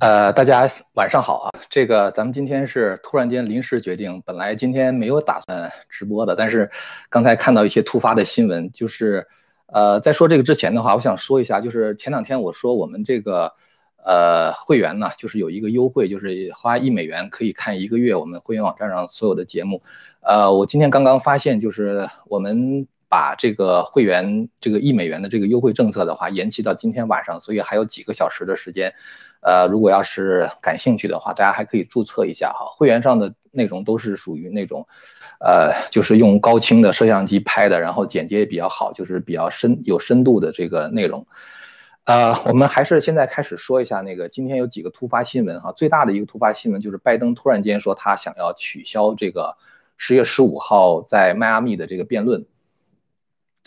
呃，大家晚上好啊！这个咱们今天是突然间临时决定，本来今天没有打算直播的，但是刚才看到一些突发的新闻，就是呃，在说这个之前的话，我想说一下，就是前两天我说我们这个呃会员呢，就是有一个优惠，就是花一美元可以看一个月我们会员网站上所有的节目。呃，我今天刚刚发现，就是我们。把这个会员这个一美元的这个优惠政策的话延期到今天晚上，所以还有几个小时的时间。呃，如果要是感兴趣的话，大家还可以注册一下哈。会员上的内容都是属于那种，呃，就是用高清的摄像机拍的，然后剪接也比较好，就是比较深有深度的这个内容。呃，我们还是现在开始说一下那个今天有几个突发新闻哈。最大的一个突发新闻就是拜登突然间说他想要取消这个十月十五号在迈阿密的这个辩论。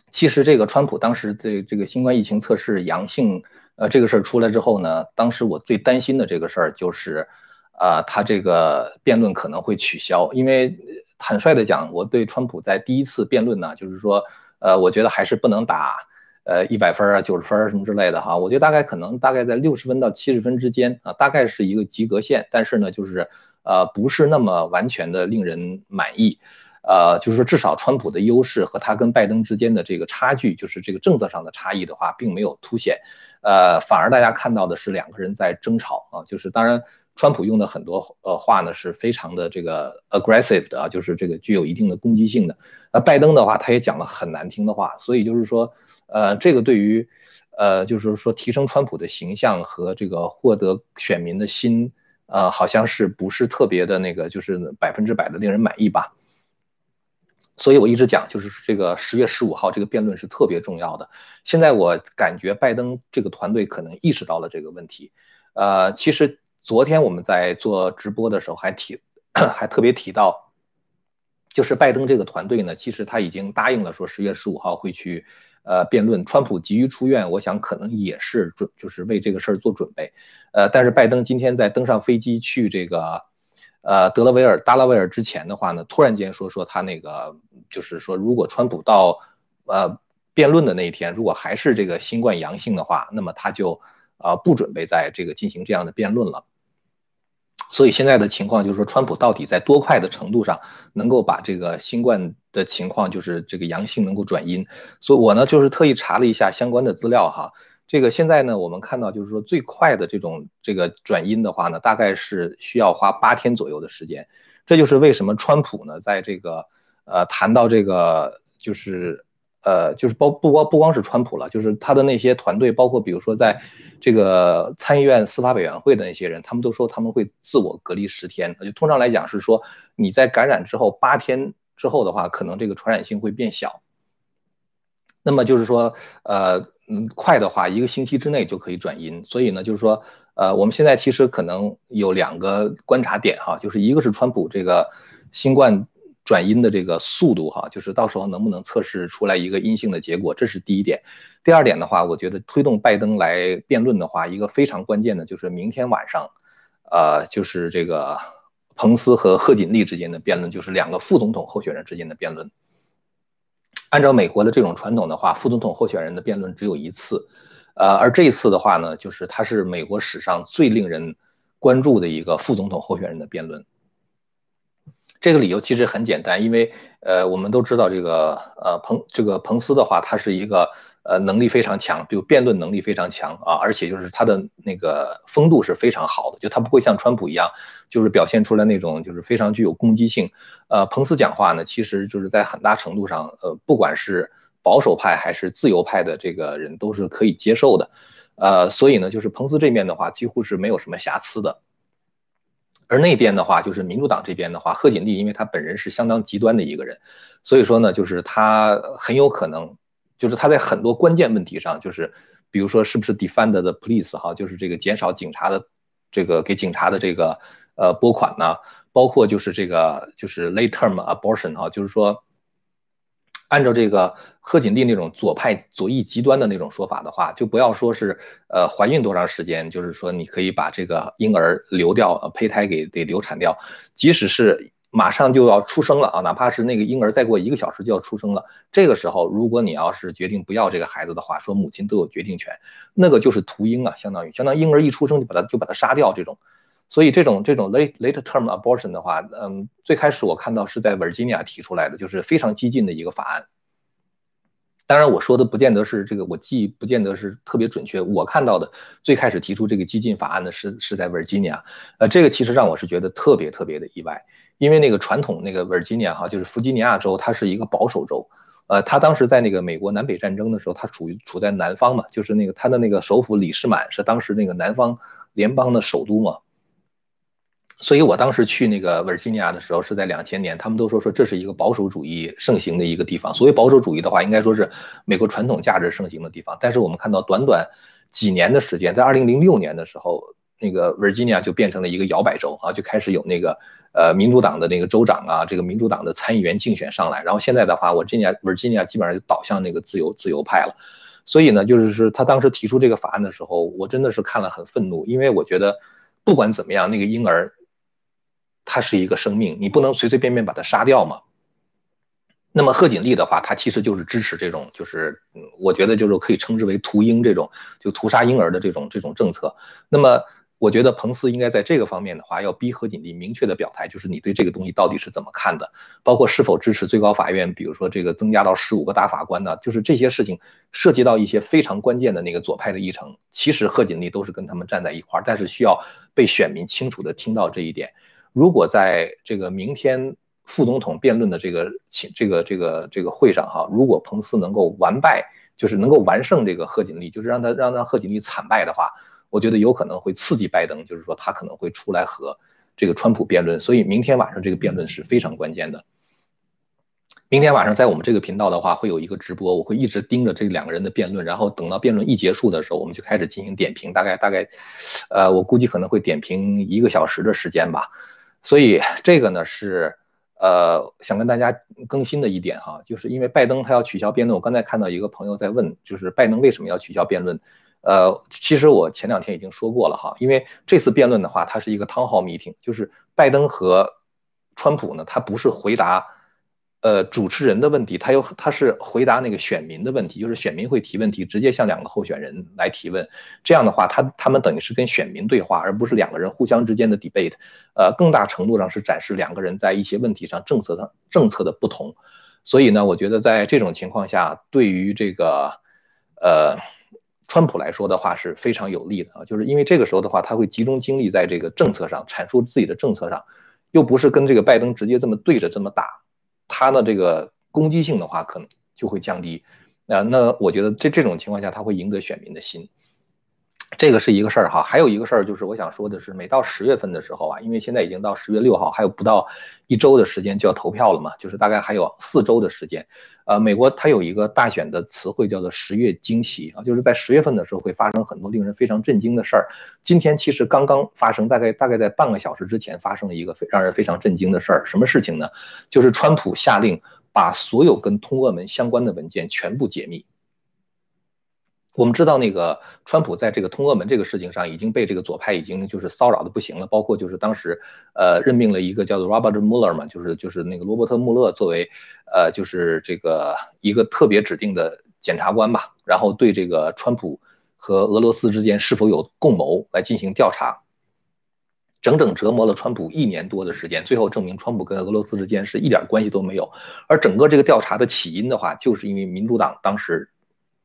其实这个川普当时这这个新冠疫情测试阳性，呃，这个事儿出来之后呢，当时我最担心的这个事儿就是，啊，他这个辩论可能会取消。因为坦率的讲，我对川普在第一次辩论呢，就是说，呃，我觉得还是不能打，呃，一百分啊、九十分什么之类的哈。我觉得大概可能大概在六十分到七十分之间啊，大概是一个及格线。但是呢，就是呃，不是那么完全的令人满意。呃，就是说，至少川普的优势和他跟拜登之间的这个差距，就是这个政策上的差异的话，并没有凸显。呃，反而大家看到的是两个人在争吵啊。就是当然，川普用的很多呃话呢，是非常的这个 aggressive 的啊，就是这个具有一定的攻击性的。那拜登的话，他也讲了很难听的话。所以就是说，呃，这个对于呃，就是说提升川普的形象和这个获得选民的心，呃，好像是不是特别的那个，就是百分之百的令人满意吧。所以我一直讲，就是这个十月十五号这个辩论是特别重要的。现在我感觉拜登这个团队可能意识到了这个问题。呃，其实昨天我们在做直播的时候还提，还特别提到，就是拜登这个团队呢，其实他已经答应了说十月十五号会去呃辩论。川普急于出院，我想可能也是准，就是为这个事儿做准备。呃，但是拜登今天在登上飞机去这个。呃，德拉维尔、达拉维尔之前的话呢，突然间说说他那个，就是说，如果川普到呃辩论的那一天，如果还是这个新冠阳性的话，那么他就呃不准备在这个进行这样的辩论了。所以现在的情况就是说，川普到底在多快的程度上能够把这个新冠的情况，就是这个阳性能够转阴？所以我呢就是特意查了一下相关的资料哈。这个现在呢，我们看到就是说最快的这种这个转阴的话呢，大概是需要花八天左右的时间。这就是为什么川普呢，在这个呃谈到这个就是呃就是包不光不光是川普了，就是他的那些团队，包括比如说在这个参议院司法委员会的那些人，他们都说他们会自我隔离十天。就通常来讲是说你在感染之后八天之后的话，可能这个传染性会变小。那么就是说呃。嗯，快的话，一个星期之内就可以转阴。所以呢，就是说，呃，我们现在其实可能有两个观察点哈，就是一个是川普这个新冠转阴的这个速度哈，就是到时候能不能测试出来一个阴性的结果，这是第一点。第二点的话，我觉得推动拜登来辩论的话，一个非常关键的就是明天晚上，呃，就是这个彭斯和贺锦丽之间的辩论，就是两个副总统候选人之间的辩论。按照美国的这种传统的话，副总统候选人的辩论只有一次，呃，而这一次的话呢，就是他是美国史上最令人关注的一个副总统候选人的辩论。这个理由其实很简单，因为呃，我们都知道这个呃彭这个彭斯的话，他是一个。呃，能力非常强，就辩论能力非常强啊，而且就是他的那个风度是非常好的，就他不会像川普一样，就是表现出来那种就是非常具有攻击性。呃，彭斯讲话呢，其实就是在很大程度上，呃，不管是保守派还是自由派的这个人都是可以接受的。呃，所以呢，就是彭斯这边的话，几乎是没有什么瑕疵的。而那边的话，就是民主党这边的话，贺锦丽，因为他本人是相当极端的一个人，所以说呢，就是他很有可能。就是他在很多关键问题上，就是比如说是不是 defend the police 哈，就是这个减少警察的这个给警察的这个呃拨款呢，包括就是这个就是 late term abortion 哈，就是说按照这个贺锦丽那种左派左翼极端的那种说法的话，就不要说是呃怀孕多长时间，就是说你可以把这个婴儿流掉，胚胎给给流产掉，即使是马上就要出生了啊，哪怕是那个婴儿再过一个小时就要出生了，这个时候如果你要是决定不要这个孩子的话，说母亲都有决定权，那个就是屠婴啊，相当于相当于婴儿一出生就把他就把他杀掉这种，所以这种这种 late late term abortion 的话，嗯，最开始我看到是在 Virginia 提出来的，就是非常激进的一个法案。当然，我说的不见得是这个，我记不见得是特别准确。我看到的最开始提出这个激进法案的是是在 Virginia，呃，这个其实让我是觉得特别特别的意外，因为那个传统那个 Virginia 哈，就是弗吉尼亚州，它是一个保守州，呃，它当时在那个美国南北战争的时候，它处于处在南方嘛，就是那个它的那个首府李士满是当时那个南方联邦的首都嘛。所以我当时去那个维吉尼亚的时候是在两千年，他们都说说这是一个保守主义盛行的一个地方。所谓保守主义的话，应该说是美国传统价值盛行的地方。但是我们看到短短几年的时间，在二零零六年的时候，那个维吉尼亚就变成了一个摇摆州啊，就开始有那个呃民主党的那个州长啊，这个民主党的参议员竞选上来。然后现在的话，我今年维吉尼亚基本上就倒向那个自由自由派了。所以呢，就是是他当时提出这个法案的时候，我真的是看了很愤怒，因为我觉得不管怎么样，那个婴儿。他是一个生命，你不能随随便便把他杀掉嘛。那么贺锦丽的话，他其实就是支持这种，就是我觉得就是可以称之为屠婴这种，就屠杀婴儿的这种这种政策。那么我觉得彭斯应该在这个方面的话，要逼贺锦丽明确的表态，就是你对这个东西到底是怎么看的，包括是否支持最高法院，比如说这个增加到十五个大法官呢？就是这些事情涉及到一些非常关键的那个左派的议程，其实贺锦丽都是跟他们站在一块儿，但是需要被选民清楚的听到这一点。如果在这个明天副总统辩论的这个请这个这个这个会上哈，如果彭斯能够完败，就是能够完胜这个贺锦丽，就是让他让让贺锦丽惨败的话，我觉得有可能会刺激拜登，就是说他可能会出来和这个川普辩论。所以明天晚上这个辩论是非常关键的。明天晚上在我们这个频道的话，会有一个直播，我会一直盯着这两个人的辩论，然后等到辩论一结束的时候，我们就开始进行点评，大概大概，呃，我估计可能会点评一个小时的时间吧。所以这个呢是，呃，想跟大家更新的一点哈，就是因为拜登他要取消辩论。我刚才看到一个朋友在问，就是拜登为什么要取消辩论？呃，其实我前两天已经说过了哈，因为这次辩论的话，它是一个 town hall meeting，就是拜登和川普呢，他不是回答。呃，主持人的问题，他有他是回答那个选民的问题，就是选民会提问题，直接向两个候选人来提问。这样的话，他他们等于是跟选民对话，而不是两个人互相之间的 debate。呃，更大程度上是展示两个人在一些问题上政策上政策的不同。所以呢，我觉得在这种情况下，对于这个呃川普来说的话是非常有利的啊，就是因为这个时候的话，他会集中精力在这个政策上阐述自己的政策上，又不是跟这个拜登直接这么对着这么打。他的这个攻击性的话，可能就会降低。啊那我觉得这这种情况下，他会赢得选民的心。这个是一个事儿哈，还有一个事儿就是我想说的是，每到十月份的时候啊，因为现在已经到十月六号，还有不到一周的时间就要投票了嘛，就是大概还有四周的时间。呃，美国它有一个大选的词汇叫做“十月惊奇”啊，就是在十月份的时候会发生很多令人非常震惊的事儿。今天其实刚刚发生，大概大概在半个小时之前发生了一个非让人非常震惊的事儿。什么事情呢？就是川普下令把所有跟通俄门相关的文件全部解密。我们知道，那个川普在这个通俄门这个事情上已经被这个左派已经就是骚扰的不行了，包括就是当时，呃，任命了一个叫做 Robert Mueller 嘛，就是就是那个罗伯特·穆勒作为，呃，就是这个一个特别指定的检察官吧，然后对这个川普和俄罗斯之间是否有共谋来进行调查，整整折磨了川普一年多的时间，最后证明川普跟俄罗斯之间是一点关系都没有，而整个这个调查的起因的话，就是因为民主党当时。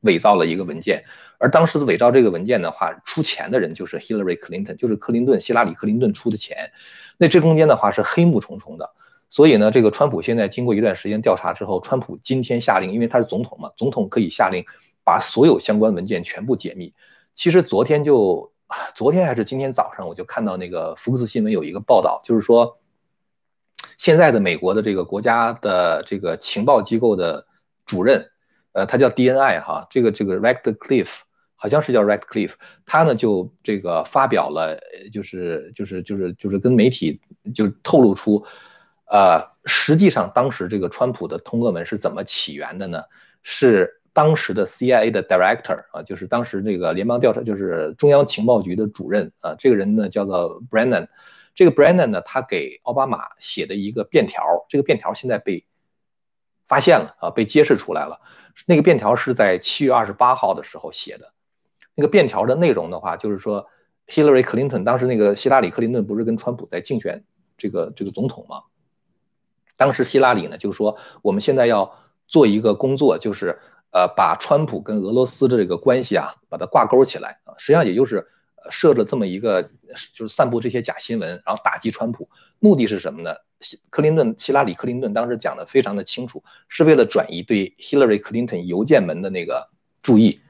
伪造了一个文件，而当时伪造这个文件的话，出钱的人就是 Hillary Clinton，就是克林顿，希拉里·克林顿出的钱。那这中间的话是黑幕重重的。所以呢，这个川普现在经过一段时间调查之后，川普今天下令，因为他是总统嘛，总统可以下令把所有相关文件全部解密。其实昨天就，昨天还是今天早上，我就看到那个福克斯新闻有一个报道，就是说，现在的美国的这个国家的这个情报机构的主任。呃，他叫 DNI 哈，这个这个 Radcliffe 好像是叫 Radcliffe，他呢就这个发表了，就是就是就是就是跟媒体就透露出，呃，实际上当时这个川普的通俄门是怎么起源的呢？是当时的 CIA 的 Director 啊，就是当时这个联邦调查就是中央情报局的主任啊，这个人呢叫做 Brennan，这个 Brennan 呢，他给奥巴马写的一个便条，这个便条现在被发现了啊，被揭示出来了。那个便条是在七月二十八号的时候写的。那个便条的内容的话，就是说 Hillary Clinton 当时那个希拉里克林顿不是跟川普在竞选这个这个总统吗？当时希拉里呢，就是说我们现在要做一个工作，就是呃把川普跟俄罗斯的这个关系啊，把它挂钩起来啊，实际上也就是设了这么一个，就是散布这些假新闻，然后打击川普，目的是什么呢？克林顿希拉里克林顿当时讲的非常的清楚，是为了转移对 Hillary Clinton 邮件门的那个注意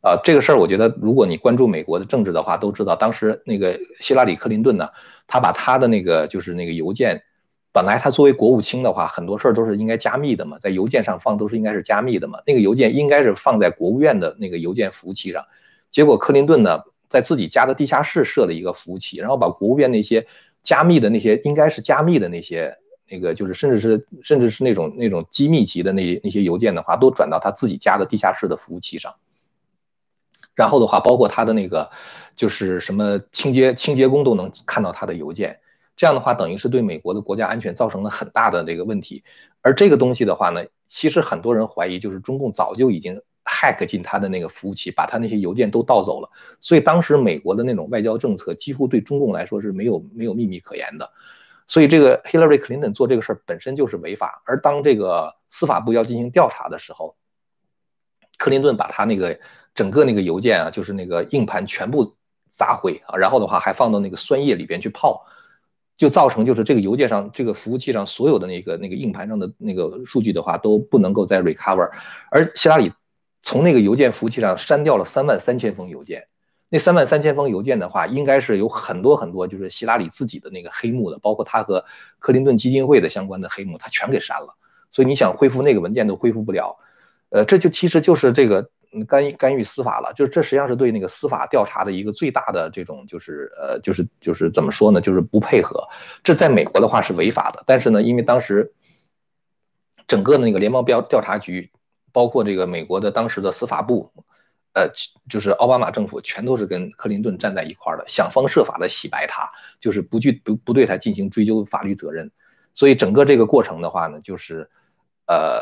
啊。这个事儿我觉得，如果你关注美国的政治的话，都知道当时那个希拉里克林顿呢，他把他的那个就是那个邮件。本来他作为国务卿的话，很多事儿都是应该加密的嘛，在邮件上放都是应该是加密的嘛。那个邮件应该是放在国务院的那个邮件服务器上，结果克林顿呢，在自己家的地下室设了一个服务器，然后把国务院那些加密的那些应该是加密的那些那个就是甚至是甚至是那种那种机密级的那那些邮件的话，都转到他自己家的地下室的服务器上。然后的话，包括他的那个就是什么清洁清洁工都能看到他的邮件。这样的话，等于是对美国的国家安全造成了很大的这个问题。而这个东西的话呢，其实很多人怀疑，就是中共早就已经 hack 进他的那个服务器，把他那些邮件都盗走了。所以当时美国的那种外交政策，几乎对中共来说是没有没有秘密可言的。所以这个 Hillary Clinton 做这个事儿本身就是违法。而当这个司法部要进行调查的时候，克林顿把他那个整个那个邮件啊，就是那个硬盘全部砸毁啊，然后的话还放到那个酸液里边去泡。就造成就是这个邮件上这个服务器上所有的那个那个硬盘上的那个数据的话都不能够再 recover，而希拉里从那个邮件服务器上删掉了三万三千封邮件，那三万三千封邮件的话，应该是有很多很多就是希拉里自己的那个黑幕的，包括他和克林顿基金会的相关的黑幕，他全给删了，所以你想恢复那个文件都恢复不了，呃，这就其实就是这个。干干预司法了，就是这实际上是对那个司法调查的一个最大的这种，就是呃，就是就是怎么说呢？就是不配合。这在美国的话是违法的，但是呢，因为当时整个的那个联邦调调查局，包括这个美国的当时的司法部，呃，就是奥巴马政府全都是跟克林顿站在一块儿的，想方设法的洗白他，就是不去不不对他进行追究法律责任。所以整个这个过程的话呢，就是呃，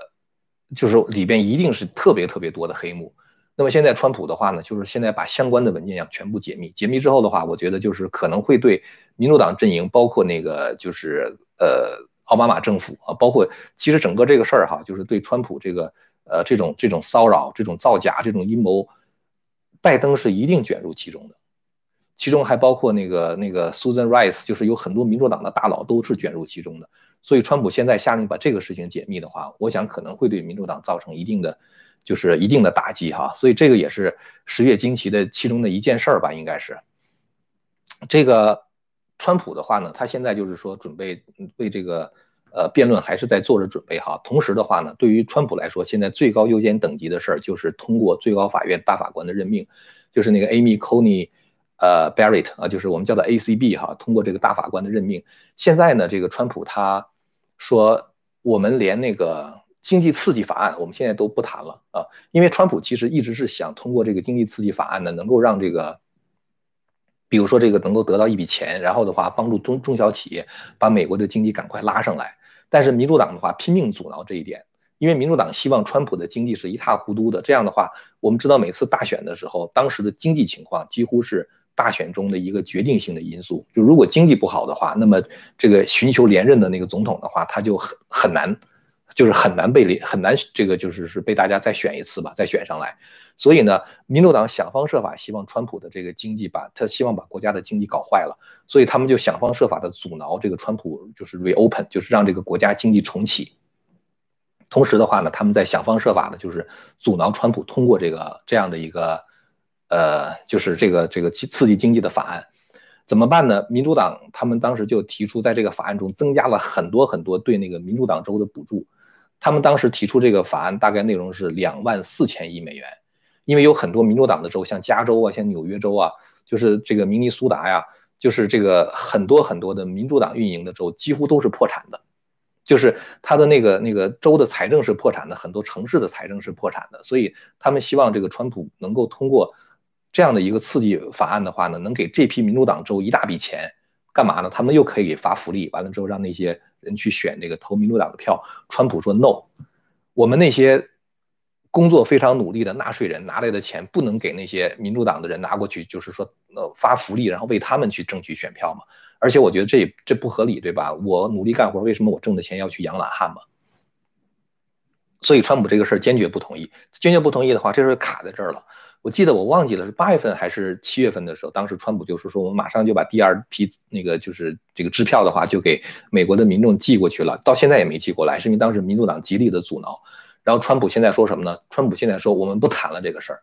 就是里边一定是特别特别多的黑幕。那么现在川普的话呢，就是现在把相关的文件要全部解密，解密之后的话，我觉得就是可能会对民主党阵营，包括那个就是呃奥巴马政府啊，包括其实整个这个事儿哈，就是对川普这个呃这种这种骚扰、这种造假、这种阴谋，拜登是一定卷入其中的，其中还包括那个那个 Susan Rice，就是有很多民主党的大佬都是卷入其中的，所以川普现在下令把这个事情解密的话，我想可能会对民主党造成一定的。就是一定的打击哈，所以这个也是十月惊奇的其中的一件事儿吧，应该是。这个川普的话呢，他现在就是说准备为这个呃辩论还是在做着准备哈。同时的话呢，对于川普来说，现在最高优先等级的事儿就是通过最高法院大法官的任命，就是那个 Amy Coney 呃 Barrett 啊，就是我们叫做 ACB 哈，通过这个大法官的任命。现在呢，这个川普他说我们连那个。经济刺激法案，我们现在都不谈了啊，因为川普其实一直是想通过这个经济刺激法案呢，能够让这个，比如说这个能够得到一笔钱，然后的话帮助中中小企业把美国的经济赶快拉上来。但是民主党的话拼命阻挠这一点，因为民主党希望川普的经济是一塌糊涂的。这样的话，我们知道每次大选的时候，当时的经济情况几乎是大选中的一个决定性的因素。就如果经济不好的话，那么这个寻求连任的那个总统的话，他就很很难。就是很难被连很难这个就是是被大家再选一次吧，再选上来。所以呢，民主党想方设法希望川普的这个经济把他希望把国家的经济搞坏了，所以他们就想方设法的阻挠这个川普就是 reopen，就是让这个国家经济重启。同时的话呢，他们在想方设法的就是阻挠川普通过这个这样的一个呃，就是这个这个刺激经济的法案。怎么办呢？民主党他们当时就提出，在这个法案中增加了很多很多对那个民主党州的补助。他们当时提出这个法案，大概内容是两万四千亿美元，因为有很多民主党的州，像加州啊，像纽约州啊，就是这个明尼苏达呀，就是这个很多很多的民主党运营的州，几乎都是破产的，就是他的那个那个州的财政是破产的，很多城市的财政是破产的，所以他们希望这个川普能够通过这样的一个刺激法案的话呢，能给这批民主党州一大笔钱，干嘛呢？他们又可以给发福利，完了之后让那些人去选那个投民主党的票。川普说 no，我们那些工作非常努力的纳税人拿来的钱不能给那些民主党的人拿过去，就是说呃发福利，然后为他们去争取选票嘛。而且我觉得这这不合理，对吧？我努力干活，为什么我挣的钱要去养懒汉嘛？所以川普这个事儿坚决不同意，坚决不同意的话，这事儿卡在这儿了。我记得我忘记了是八月份还是七月份的时候，当时川普就是说我们马上就把第二批那个就是这个支票的话就给美国的民众寄过去了，到现在也没寄过来，是因为当时民主党极力的阻挠。然后川普现在说什么呢？川普现在说我们不谈了这个事儿，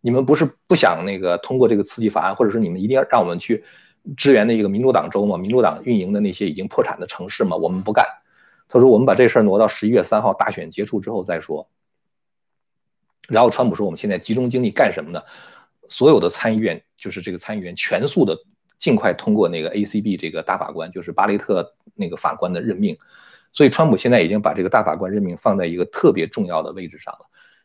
你们不是不想那个通过这个刺激法案，或者说你们一定要让我们去支援那个民主党州吗？民主党运营的那些已经破产的城市吗？我们不干。他说我们把这事儿挪到十一月三号大选结束之后再说。然后川普说：“我们现在集中精力干什么呢？所有的参议院，就是这个参议员，全速的尽快通过那个 ACB 这个大法官，就是巴雷特那个法官的任命。所以川普现在已经把这个大法官任命放在一个特别重要的位置上了。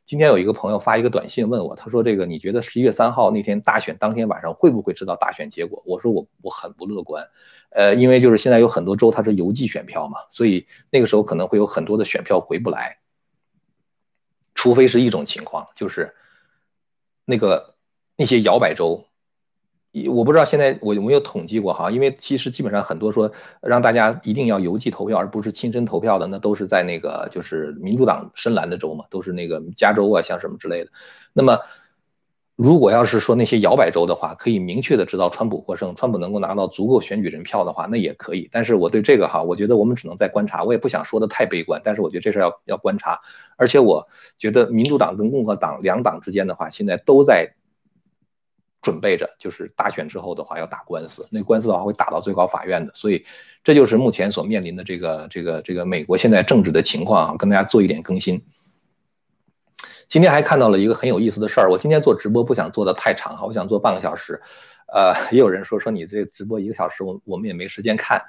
今天有一个朋友发一个短信问我，他说：‘这个你觉得十一月三号那天大选当天晚上会不会知道大选结果？’我说我我很不乐观，呃，因为就是现在有很多州它是邮寄选票嘛，所以那个时候可能会有很多的选票回不来。”除非是一种情况，就是那个那些摇摆州，我不知道现在我有没有统计过哈，因为其实基本上很多说让大家一定要邮寄投票而不是亲身投票的，那都是在那个就是民主党深蓝的州嘛，都是那个加州啊，像什么之类的，那么。如果要是说那些摇摆州的话，可以明确的知道川普获胜，川普能够拿到足够选举人票的话，那也可以。但是我对这个哈，我觉得我们只能再观察。我也不想说的太悲观，但是我觉得这事要要观察。而且我觉得民主党跟共和党两党之间的话，现在都在准备着，就是大选之后的话要打官司，那官司的话会打到最高法院的。所以这就是目前所面临的这个这个这个美国现在政治的情况啊，跟大家做一点更新。今天还看到了一个很有意思的事儿。我今天做直播不想做的太长哈，我想做半个小时。呃，也有人说说你这直播一个小时，我我们也没时间看。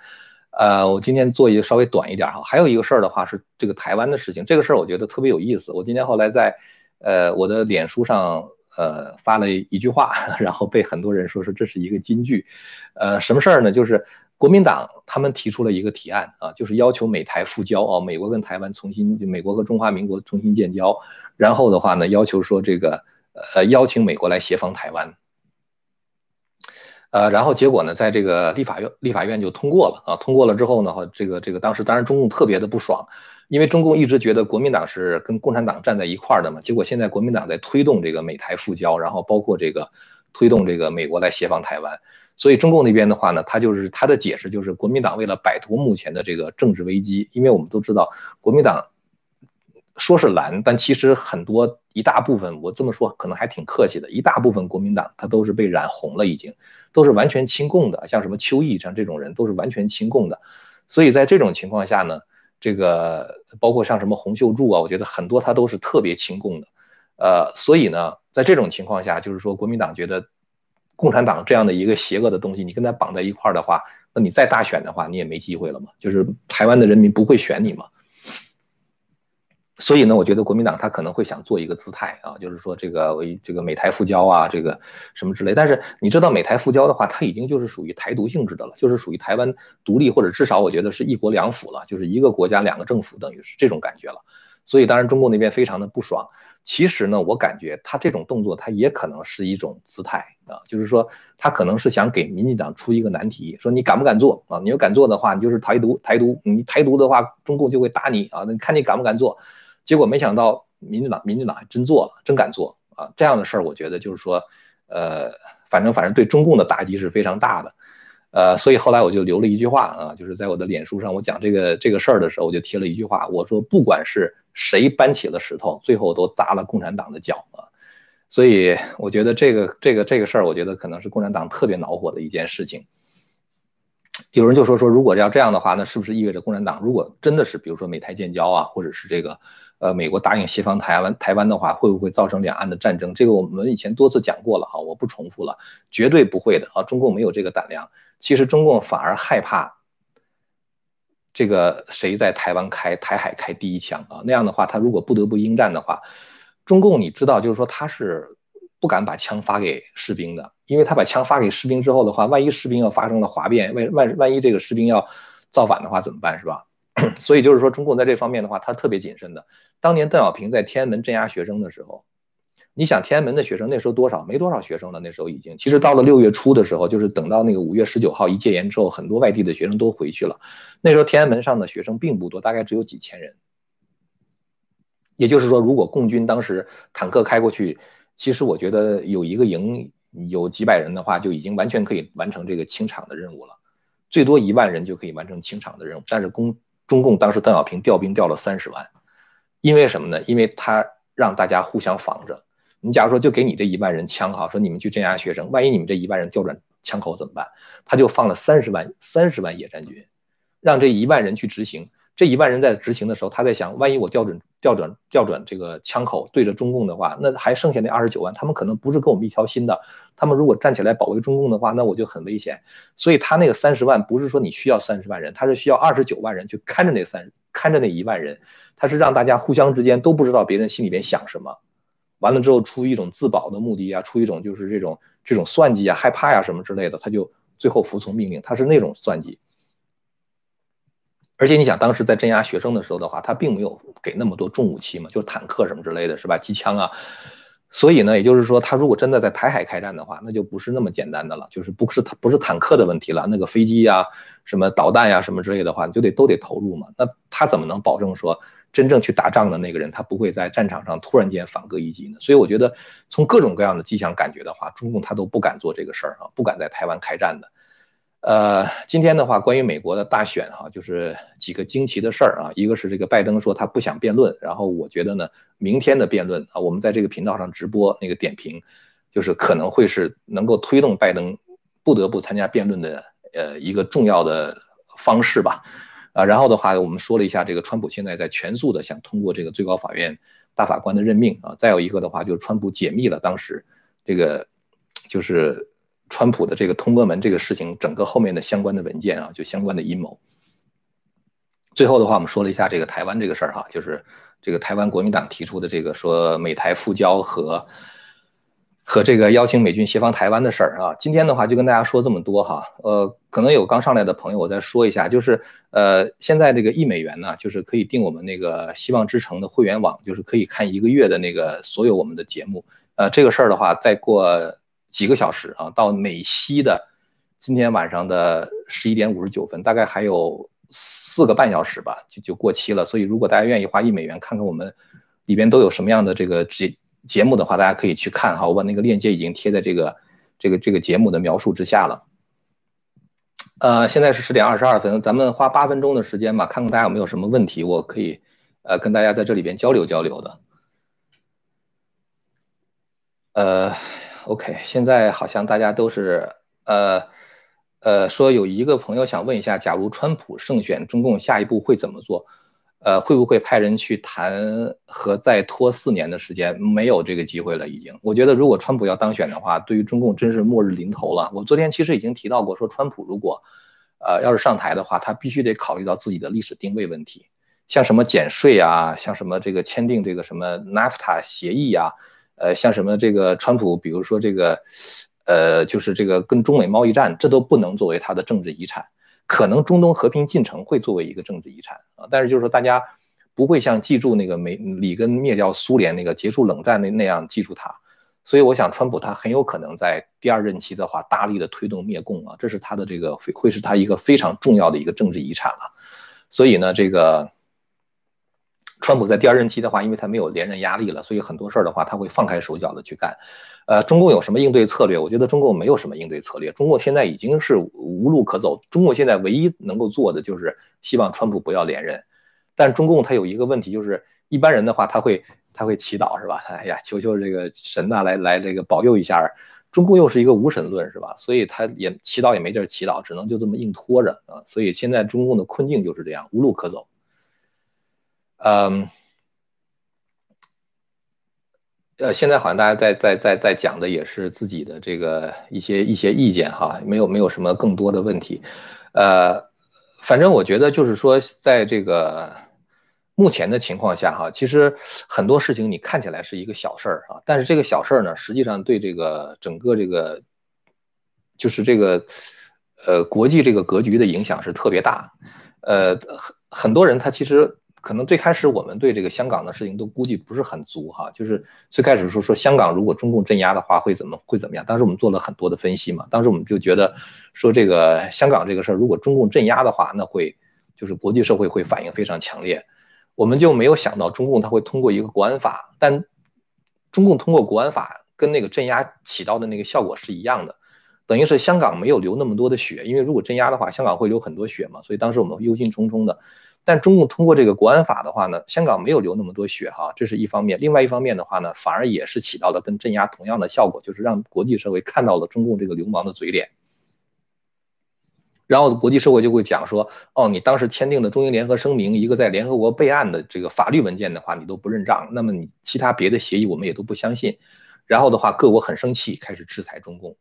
呃，我今天做一个稍微短一点哈。还有一个事儿的话是这个台湾的事情，这个事儿我觉得特别有意思。我今天后来在呃我的脸书上呃发了一句话，然后被很多人说说这是一个金句。呃，什么事儿呢？就是国民党他们提出了一个提案啊，就是要求美台复交啊，美国跟台湾重新，美国和中华民国重新建交。然后的话呢，要求说这个，呃，邀请美国来协防台湾，呃，然后结果呢，在这个立法院，立法院就通过了啊，通过了之后呢，这个这个当时当然中共特别的不爽，因为中共一直觉得国民党是跟共产党站在一块儿的嘛，结果现在国民党在推动这个美台复交，然后包括这个推动这个美国来协防台湾，所以中共那边的话呢，他就是他的解释就是国民党为了摆脱目前的这个政治危机，因为我们都知道国民党。说是蓝，但其实很多一大部分，我这么说可能还挺客气的。一大部分国民党他都是被染红了，已经都是完全亲共的，像什么邱毅像这种人都是完全亲共的。所以在这种情况下呢，这个包括像什么洪秀柱啊，我觉得很多他都是特别亲共的。呃，所以呢，在这种情况下，就是说国民党觉得共产党这样的一个邪恶的东西，你跟他绑在一块儿的话，那你再大选的话，你也没机会了嘛，就是台湾的人民不会选你嘛。所以呢，我觉得国民党他可能会想做一个姿态啊，就是说这个为这个美台复交啊，这个什么之类。但是你知道美台复交的话，它已经就是属于台独性质的了，就是属于台湾独立或者至少我觉得是一国两府了，就是一个国家两个政府，等于是这种感觉了。所以当然中共那边非常的不爽。其实呢，我感觉他这种动作他也可能是一种姿态啊，就是说他可能是想给民进党出一个难题，说你敢不敢做啊？你要敢做的话，你就是台独，台独，你台独的话，中共就会打你啊。那看你敢不敢做。结果没想到，民进党民进党还真做了，真敢做啊！这样的事儿，我觉得就是说，呃，反正反正对中共的打击是非常大的，呃，所以后来我就留了一句话啊，就是在我的脸书上，我讲这个这个事儿的时候，我就贴了一句话，我说不管是谁搬起了石头，最后都砸了共产党的脚啊！所以我觉得这个这个这个事儿，我觉得可能是共产党特别恼火的一件事情。有人就说说，如果要这样的话，那是不是意味着共产党如果真的是比如说美台建交啊，或者是这个？呃，美国答应协防台湾，台湾的话会不会造成两岸的战争？这个我们以前多次讲过了哈，我不重复了，绝对不会的啊！中共没有这个胆量。其实中共反而害怕这个谁在台湾开台海开第一枪啊？那样的话，他如果不得不应战的话，中共你知道，就是说他是不敢把枪发给士兵的，因为他把枪发给士兵之后的话，万一士兵要发生了哗变，万万万一这个士兵要造反的话怎么办，是吧？所以就是说，中共在这方面的话，他特别谨慎的。当年邓小平在天安门镇压学生的时候，你想天安门的学生那时候多少？没多少学生了，那时候已经。其实到了六月初的时候，就是等到那个五月十九号一戒严之后，很多外地的学生都回去了。那时候天安门上的学生并不多，大概只有几千人。也就是说，如果共军当时坦克开过去，其实我觉得有一个营有几百人的话，就已经完全可以完成这个清场的任务了。最多一万人就可以完成清场的任务。但是共中共当时邓小平调兵调了三十万，因为什么呢？因为他让大家互相防着。你假如说就给你这一万人枪哈，说你们去镇压学生，万一你们这一万人调转枪口怎么办？他就放了三十万三十万野战军，让这一万人去执行。这一万人在执行的时候，他在想，万一我调准调转调转这个枪口对着中共的话，那还剩下那二十九万，他们可能不是跟我们一条心的。他们如果站起来保卫中共的话，那我就很危险。所以他那个三十万不是说你需要三十万人，他是需要二十九万人去看着那三看着那一万人，他是让大家互相之间都不知道别人心里边想什么。完了之后，出于一种自保的目的啊，出于一种就是这种这种算计啊、害怕呀什么之类的，他就最后服从命令，他是那种算计。而且你想，当时在镇压学生的时候的话，他并没有给那么多重武器嘛，就是坦克什么之类的，是吧？机枪啊。所以呢，也就是说，他如果真的在台海开战的话，那就不是那么简单的了，就是不是他不是坦克的问题了，那个飞机呀、什么导弹呀、什么之类的话，你就得都得投入嘛。那他怎么能保证说真正去打仗的那个人，他不会在战场上突然间反戈一击呢？所以我觉得，从各种各样的迹象感觉的话，中共他都不敢做这个事儿啊，不敢在台湾开战的。呃，今天的话，关于美国的大选哈，就是几个惊奇的事儿啊。一个是这个拜登说他不想辩论，然后我觉得呢，明天的辩论啊，我们在这个频道上直播那个点评，就是可能会是能够推动拜登不得不参加辩论的呃一个重要的方式吧。啊，然后的话，我们说了一下这个川普现在在全速的想通过这个最高法院大法官的任命啊。再有一个的话，就是川普解密了当时这个就是。川普的这个通俄门这个事情，整个后面的相关的文件啊，就相关的阴谋。最后的话，我们说了一下这个台湾这个事儿哈，就是这个台湾国民党提出的这个说美台复交和和这个邀请美军协防台湾的事儿啊。今天的话就跟大家说这么多哈，呃，可能有刚上来的朋友，我再说一下，就是呃，现在这个一美元呢，就是可以订我们那个希望之城的会员网，就是可以看一个月的那个所有我们的节目。呃，这个事儿的话，再过。几个小时啊，到美西的今天晚上的十一点五十九分，大概还有四个半小时吧，就就过期了。所以如果大家愿意花一美元看看我们里边都有什么样的这个节节目的话，大家可以去看哈。我把那个链接已经贴在这个这个这个节目的描述之下了。呃，现在是十点二十二分，咱们花八分钟的时间吧，看看大家有没有什么问题，我可以呃跟大家在这里边交流交流的。呃。OK，现在好像大家都是呃呃说有一个朋友想问一下，假如川普胜选，中共下一步会怎么做？呃，会不会派人去谈和再拖四年的时间？没有这个机会了，已经。我觉得如果川普要当选的话，对于中共真是末日临头了。我昨天其实已经提到过，说川普如果呃要是上台的话，他必须得考虑到自己的历史定位问题，像什么减税啊，像什么这个签订这个什么 NAFTA 协议啊。呃，像什么这个川普，比如说这个，呃，就是这个跟中美贸易战，这都不能作为他的政治遗产。可能中东和平进程会作为一个政治遗产啊，但是就是说大家不会像记住那个美里根灭掉苏联那个结束冷战那那样记住他。所以我想，川普他很有可能在第二任期的话，大力的推动灭共啊，这是他的这个会是他一个非常重要的一个政治遗产了。所以呢，这个。川普在第二任期的话，因为他没有连任压力了，所以很多事儿的话，他会放开手脚的去干。呃，中共有什么应对策略？我觉得中共没有什么应对策略。中共现在已经是无路可走。中共现在唯一能够做的就是希望川普不要连任。但中共他有一个问题，就是一般人的话，他会他会祈祷是吧？哎呀，求求这个神呐，来来这个保佑一下。中共又是一个无神论是吧？所以他也祈祷也没地儿祈祷，只能就这么硬拖着啊。所以现在中共的困境就是这样，无路可走。嗯，呃，现在好像大家在在在在讲的也是自己的这个一些一些意见哈，没有没有什么更多的问题，呃，反正我觉得就是说，在这个目前的情况下哈，其实很多事情你看起来是一个小事儿啊，但是这个小事儿呢，实际上对这个整个这个就是这个呃国际这个格局的影响是特别大。呃，很很多人他其实可能最开始我们对这个香港的事情都估计不是很足哈，就是最开始说说香港如果中共镇压的话会怎么会怎么样？当时我们做了很多的分析嘛，当时我们就觉得说这个香港这个事儿如果中共镇压的话，那会就是国际社会会反应非常强烈。我们就没有想到中共他会通过一个国安法，但中共通过国安法跟那个镇压起到的那个效果是一样的，等于是香港没有流那么多的血，因为如果镇压的话，香港会流很多血嘛，所以当时我们忧心忡忡的。但中共通过这个国安法的话呢，香港没有流那么多血哈，这是一方面。另外一方面的话呢，反而也是起到了跟镇压同样的效果，就是让国际社会看到了中共这个流氓的嘴脸。然后国际社会就会讲说，哦，你当时签订的中英联合声明，一个在联合国备案的这个法律文件的话，你都不认账，那么你其他别的协议我们也都不相信。然后的话，各国很生气，开始制裁中共。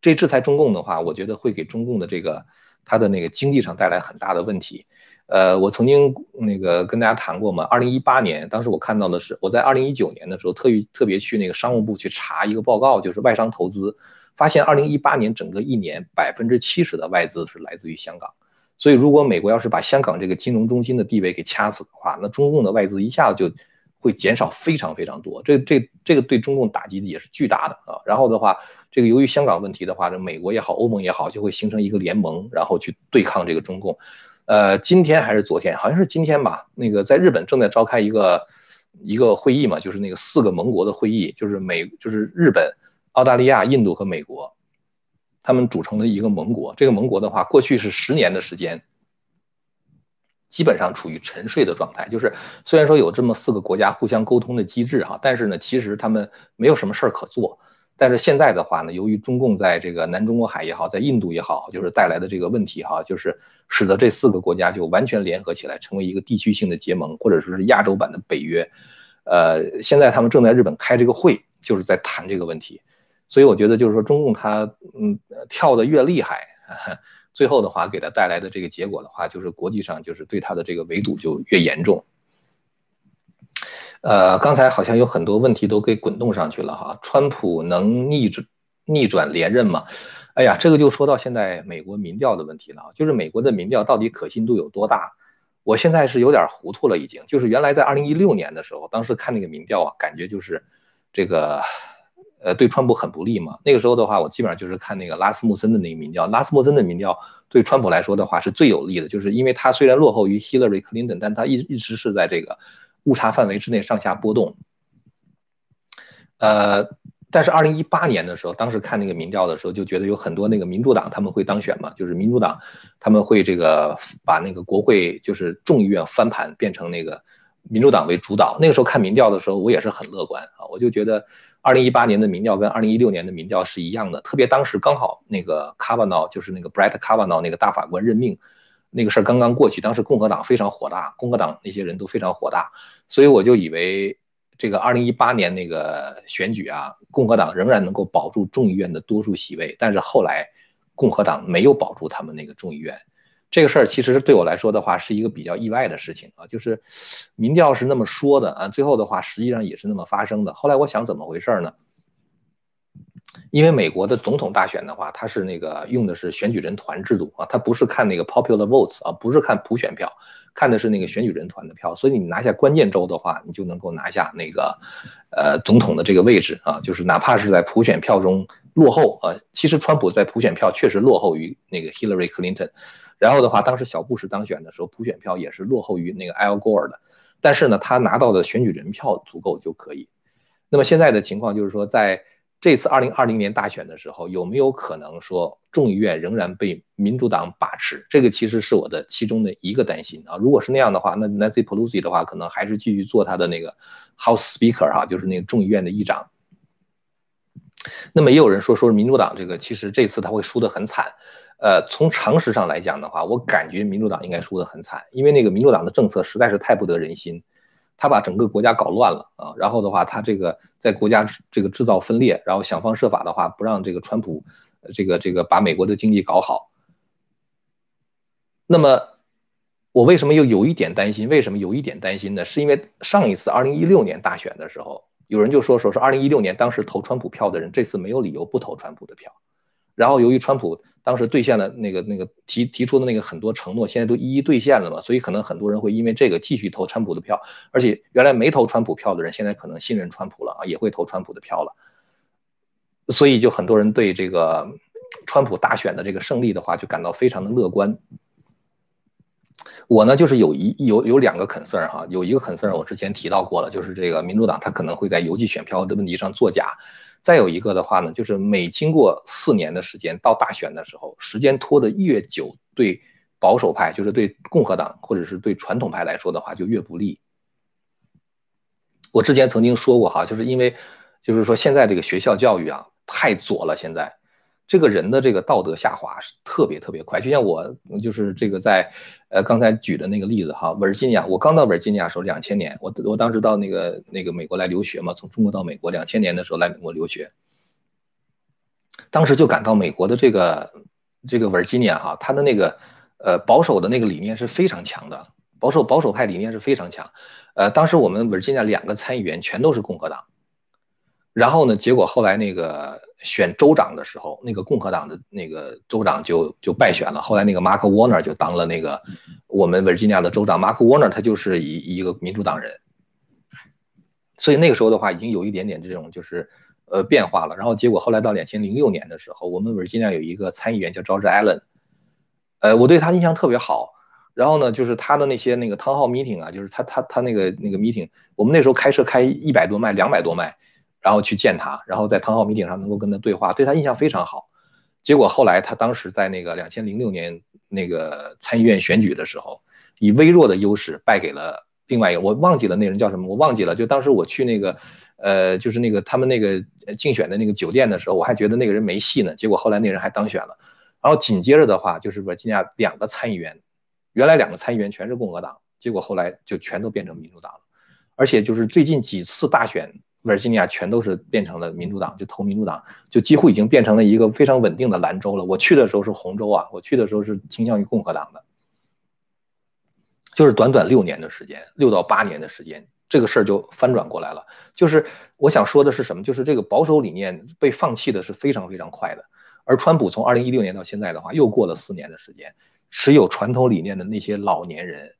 这制裁中共的话，我觉得会给中共的这个它的那个经济上带来很大的问题。呃，我曾经那个跟大家谈过嘛，二零一八年，当时我看到的是，我在二零一九年的时候特意特别去那个商务部去查一个报告，就是外商投资。发现二零一八年整个一年百分之七十的外资是来自于香港，所以如果美国要是把香港这个金融中心的地位给掐死的话，那中共的外资一下子就会减少非常非常多。这这这个对中共打击也是巨大的啊。然后的话，这个由于香港问题的话，这美国也好，欧盟也好，就会形成一个联盟，然后去对抗这个中共。呃，今天还是昨天，好像是今天吧？那个在日本正在召开一个一个会议嘛，就是那个四个盟国的会议，就是美就是日本。澳大利亚、印度和美国，他们组成的一个盟国。这个盟国的话，过去是十年的时间，基本上处于沉睡的状态。就是虽然说有这么四个国家互相沟通的机制哈，但是呢，其实他们没有什么事儿可做。但是现在的话呢，由于中共在这个南中国海也好，在印度也好，就是带来的这个问题哈，就是使得这四个国家就完全联合起来，成为一个地区性的结盟，或者说是亚洲版的北约。呃，现在他们正在日本开这个会，就是在谈这个问题。所以我觉得就是说，中共他嗯跳得越厉害，最后的话给他带来的这个结果的话，就是国际上就是对他的这个围堵就越严重。呃，刚才好像有很多问题都给滚动上去了哈，川普能逆转逆转连任吗？哎呀，这个就说到现在美国民调的问题了，就是美国的民调到底可信度有多大？我现在是有点糊涂了，已经就是原来在二零一六年的时候，当时看那个民调啊，感觉就是这个。呃，对川普很不利嘛。那个时候的话，我基本上就是看那个拉斯穆森的那个民调。拉斯穆森的民调对川普来说的话是最有利的，就是因为他虽然落后于 Hillary Clinton，但他一一直是在这个误差范围之内上下波动。呃，但是二零一八年的时候，当时看那个民调的时候，就觉得有很多那个民主党他们会当选嘛，就是民主党他们会这个把那个国会就是众议院翻盘，变成那个民主党为主导。那个时候看民调的时候，我也是很乐观啊，我就觉得。二零一八年的民调跟二零一六年的民调是一样的，特别当时刚好那个 Kavanaugh 就是那个 Brett Kavanaugh 那个大法官任命那个事儿刚刚过去，当时共和党非常火大，共和党那些人都非常火大，所以我就以为这个二零一八年那个选举啊，共和党仍然能够保住众议院的多数席位，但是后来共和党没有保住他们那个众议院。这个事儿其实对我来说的话是一个比较意外的事情啊，就是民调是那么说的啊，最后的话实际上也是那么发生的。后来我想怎么回事呢？因为美国的总统大选的话，它是那个用的是选举人团制度啊，它不是看那个 popular votes 啊，不是看普选票，看的是那个选举人团的票。所以你拿下关键州的话，你就能够拿下那个呃总统的这个位置啊，就是哪怕是在普选票中落后啊，其实川普在普选票确实落后于那个 Hillary Clinton。然后的话，当时小布什当选的时候，普选票也是落后于那个 Al Gore 的，但是呢，他拿到的选举人票足够就可以。那么现在的情况就是说，在这次2020年大选的时候，有没有可能说众议院仍然被民主党把持？这个其实是我的其中的一个担心啊。如果是那样的话，那 Nancy Pelosi 的话，可能还是继续做他的那个 House Speaker 哈，就是那个众议院的议长。那么也有人说，说民主党这个其实这次他会输得很惨。呃，从常识上来讲的话，我感觉民主党应该输得很惨，因为那个民主党的政策实在是太不得人心，他把整个国家搞乱了啊。然后的话，他这个在国家这个制造分裂，然后想方设法的话，不让这个川普，这个这个把美国的经济搞好。那么，我为什么又有一点担心？为什么有一点担心呢？是因为上一次二零一六年大选的时候，有人就说说是二零一六年当时投川普票的人，这次没有理由不投川普的票。然后由于川普当时兑现了那个那个提提出的那个很多承诺，现在都一一兑现了嘛，所以可能很多人会因为这个继续投川普的票，而且原来没投川普票的人，现在可能信任川普了啊，也会投川普的票了。所以就很多人对这个川普大选的这个胜利的话，就感到非常的乐观。我呢，就是有一有有两个 concern 哈，有一个 concern 我之前提到过了，就是这个民主党他可能会在邮寄选票的问题上作假。再有一个的话呢，就是每经过四年的时间到大选的时候，时间拖得越久，对保守派，就是对共和党或者是对传统派来说的话，就越不利。我之前曾经说过哈，就是因为就是说现在这个学校教育啊太左了，现在。这个人的这个道德下滑是特别特别快，就像我就是这个在呃刚才举的那个例子哈，维吉尼亚，我刚到维吉尼亚的时候，两千年，我我当时到那个那个美国来留学嘛，从中国到美国，两千年的时候来美国留学，当时就感到美国的这个这个维吉尼亚哈，他的那个呃保守的那个理念是非常强的，保守保守派理念是非常强，呃，当时我们维吉尼亚两个参议员全都是共和党。然后呢？结果后来那个选州长的时候，那个共和党的那个州长就就败选了。后来那个马克沃纳就当了那个我们维吉尼亚的州长。马克沃纳他就是一一个民主党人，所以那个时候的话已经有一点点这种就是呃变化了。然后结果后来到两千零六年的时候，我们维吉尼亚有一个参议员叫 George Allen，呃，我对他印象特别好。然后呢，就是他的那些那个 town hall meeting 啊，就是他他他那个那个 meeting，我们那时候开车开一百多迈，两百多迈。然后去见他，然后在唐浩米顶上能够跟他对话，对他印象非常好。结果后来他当时在那个两千零六年那个参议院选举的时候，以微弱的优势败给了另外一个，我忘记了那人叫什么，我忘记了。就当时我去那个，呃，就是那个他们那个竞选的那个酒店的时候，我还觉得那个人没戏呢。结果后来那人还当选了。然后紧接着的话，就是说今年两个参议员，原来两个参议员全是共和党，结果后来就全都变成民主党了。而且就是最近几次大选。维吉尼亚全都是变成了民主党，就投民主党，就几乎已经变成了一个非常稳定的蓝州了。我去的时候是红州啊，我去的时候是倾向于共和党的，就是短短六年的时间，六到八年的时间，这个事儿就翻转过来了。就是我想说的是什么？就是这个保守理念被放弃的是非常非常快的，而川普从二零一六年到现在的话，又过了四年的时间，持有传统理念的那些老年人。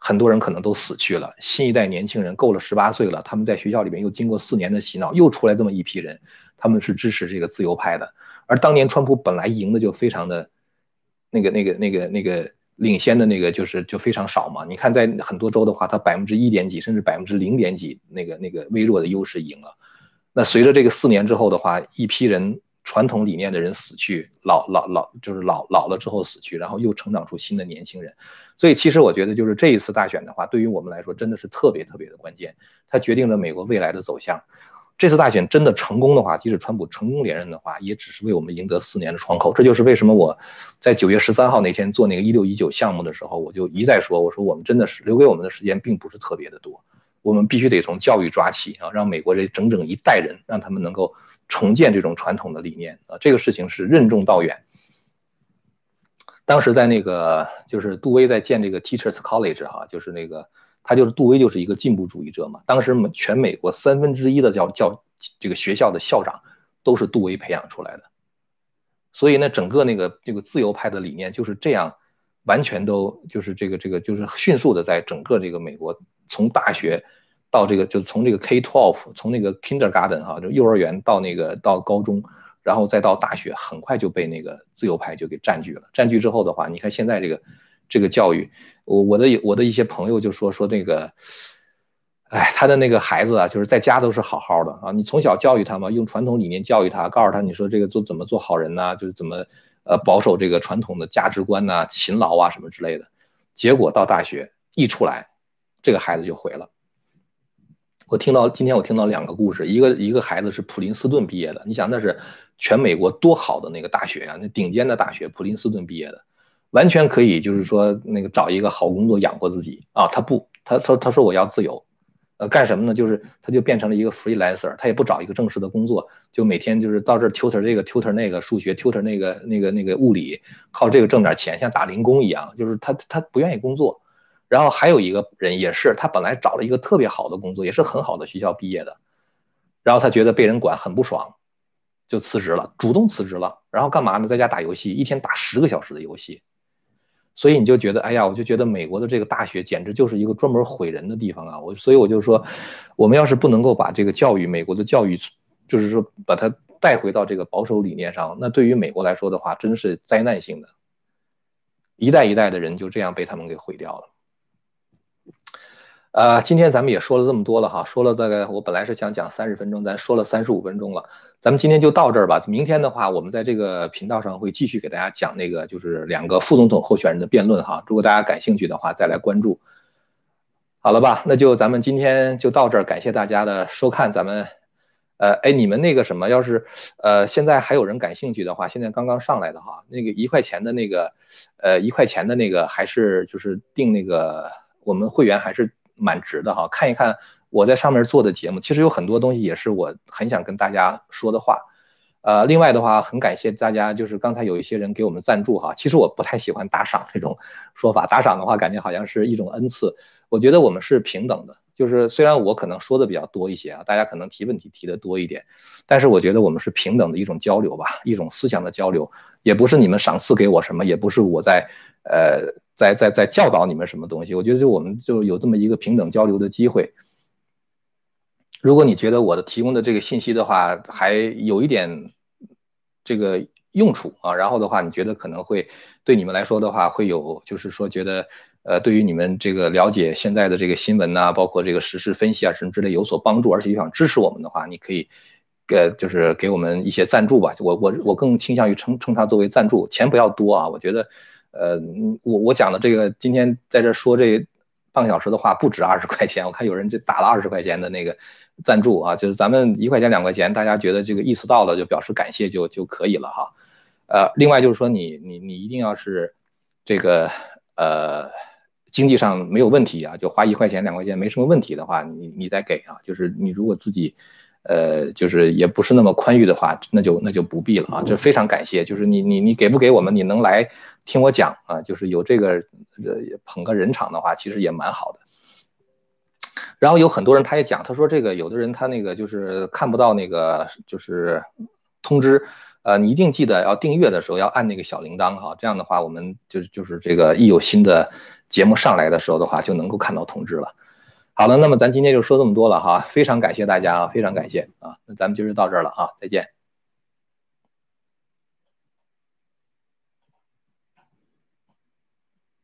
很多人可能都死去了，新一代年轻人够了十八岁了，他们在学校里面又经过四年的洗脑，又出来这么一批人，他们是支持这个自由派的。而当年川普本来赢的就非常的，那个、那个、那个、那个领先的那个就是就非常少嘛。你看在很多州的话，他百分之一点几，甚至百分之零点几，那个那个微弱的优势赢了。那随着这个四年之后的话，一批人。传统理念的人死去，老老老就是老老了之后死去，然后又成长出新的年轻人，所以其实我觉得就是这一次大选的话，对于我们来说真的是特别特别的关键，它决定了美国未来的走向。这次大选真的成功的话，即使川普成功连任的话，也只是为我们赢得四年的窗口。这就是为什么我在九月十三号那天做那个一六一九项目的时候，我就一再说，我说我们真的是留给我们的时间并不是特别的多。我们必须得从教育抓起啊，让美国这整整一代人，让他们能够重建这种传统的理念啊，这个事情是任重道远。当时在那个就是杜威在建这个 Teachers College 哈，就是那个他就是杜威就是一个进步主义者嘛。当时全美国三分之一的教教这个学校的校长都是杜威培养出来的，所以呢，整个那个这个自由派的理念就是这样，完全都就是这个这个就是迅速的在整个这个美国。从大学到这个，就是从这个 K twelve，从那个 kindergarten 哈，就幼儿园到那个到高中，然后再到大学，很快就被那个自由派就给占据了。占据之后的话，你看现在这个这个教育，我我的我的一些朋友就说说那个，哎，他的那个孩子啊，就是在家都是好好的啊，你从小教育他嘛，用传统理念教育他，告诉他你说这个做怎么做好人呐，就是怎么呃保守这个传统的价值观呐，勤劳啊什么之类的，结果到大学一出来。这个孩子就毁了。我听到今天我听到两个故事，一个一个孩子是普林斯顿毕业的，你想那是全美国多好的那个大学呀，那顶尖的大学，普林斯顿毕业的，完全可以就是说那个找一个好工作养活自己啊。他不，他说他说我要自由，呃，干什么呢？就是他就变成了一个 freelancer，他也不找一个正式的工作，就每天就是到这 tutor 这个 tutor 那个数学 tutor 那个那个那个物理，靠这个挣点钱，像打零工一样。就是他他不愿意工作。然后还有一个人也是，他本来找了一个特别好的工作，也是很好的学校毕业的，然后他觉得被人管很不爽，就辞职了，主动辞职了。然后干嘛呢？在家打游戏，一天打十个小时的游戏。所以你就觉得，哎呀，我就觉得美国的这个大学简直就是一个专门毁人的地方啊！我所以我就说，我们要是不能够把这个教育，美国的教育，就是说把它带回到这个保守理念上，那对于美国来说的话，真是灾难性的，一代一代的人就这样被他们给毁掉了。呃，今天咱们也说了这么多了哈，说了大概我本来是想讲三十分钟，咱说了三十五分钟了，咱们今天就到这儿吧。明天的话，我们在这个频道上会继续给大家讲那个就是两个副总统候选人的辩论哈。如果大家感兴趣的话，再来关注。好了吧，那就咱们今天就到这儿，感谢大家的收看。咱们，呃，哎，你们那个什么，要是呃现在还有人感兴趣的话，现在刚刚上来的哈，那个一块钱的那个，呃一块钱的那个还是就是订那个我们会员还是。蛮值的哈，看一看我在上面做的节目，其实有很多东西也是我很想跟大家说的话。呃，另外的话，很感谢大家，就是刚才有一些人给我们赞助哈。其实我不太喜欢打赏这种说法，打赏的话感觉好像是一种恩赐。我觉得我们是平等的，就是虽然我可能说的比较多一些啊，大家可能提问题提的多一点，但是我觉得我们是平等的一种交流吧，一种思想的交流，也不是你们赏赐给我什么，也不是我在呃。在在在教导你们什么东西？我觉得就我们就有这么一个平等交流的机会。如果你觉得我的提供的这个信息的话还有一点这个用处啊，然后的话你觉得可能会对你们来说的话会有，就是说觉得呃对于你们这个了解现在的这个新闻呐，包括这个时事分析啊什么之类有所帮助，而且又想支持我们的话，你可以给就是给我们一些赞助吧。我我我更倾向于称称它作为赞助，钱不要多啊，我觉得。呃，我我讲的这个，今天在这说这半个小时的话，不止二十块钱。我看有人就打了二十块钱的那个赞助啊，就是咱们一块钱两块钱，大家觉得这个意思到了就表示感谢就就可以了哈。呃，另外就是说你你你一定要是这个呃经济上没有问题啊，就花一块钱两块钱没什么问题的话，你你再给啊。就是你如果自己。呃，就是也不是那么宽裕的话，那就那就不必了啊。这非常感谢，就是你你你给不给我们，你能来听我讲啊？就是有这个呃捧个人场的话，其实也蛮好的。然后有很多人他也讲，他说这个有的人他那个就是看不到那个就是通知，呃，你一定记得要订阅的时候要按那个小铃铛哈，这样的话我们就是就是这个一有新的节目上来的时候的话，就能够看到通知了。好了，那么咱今天就说这么多了哈，非常感谢大家啊，非常感谢啊，那咱们今儿就到这儿了啊，再见。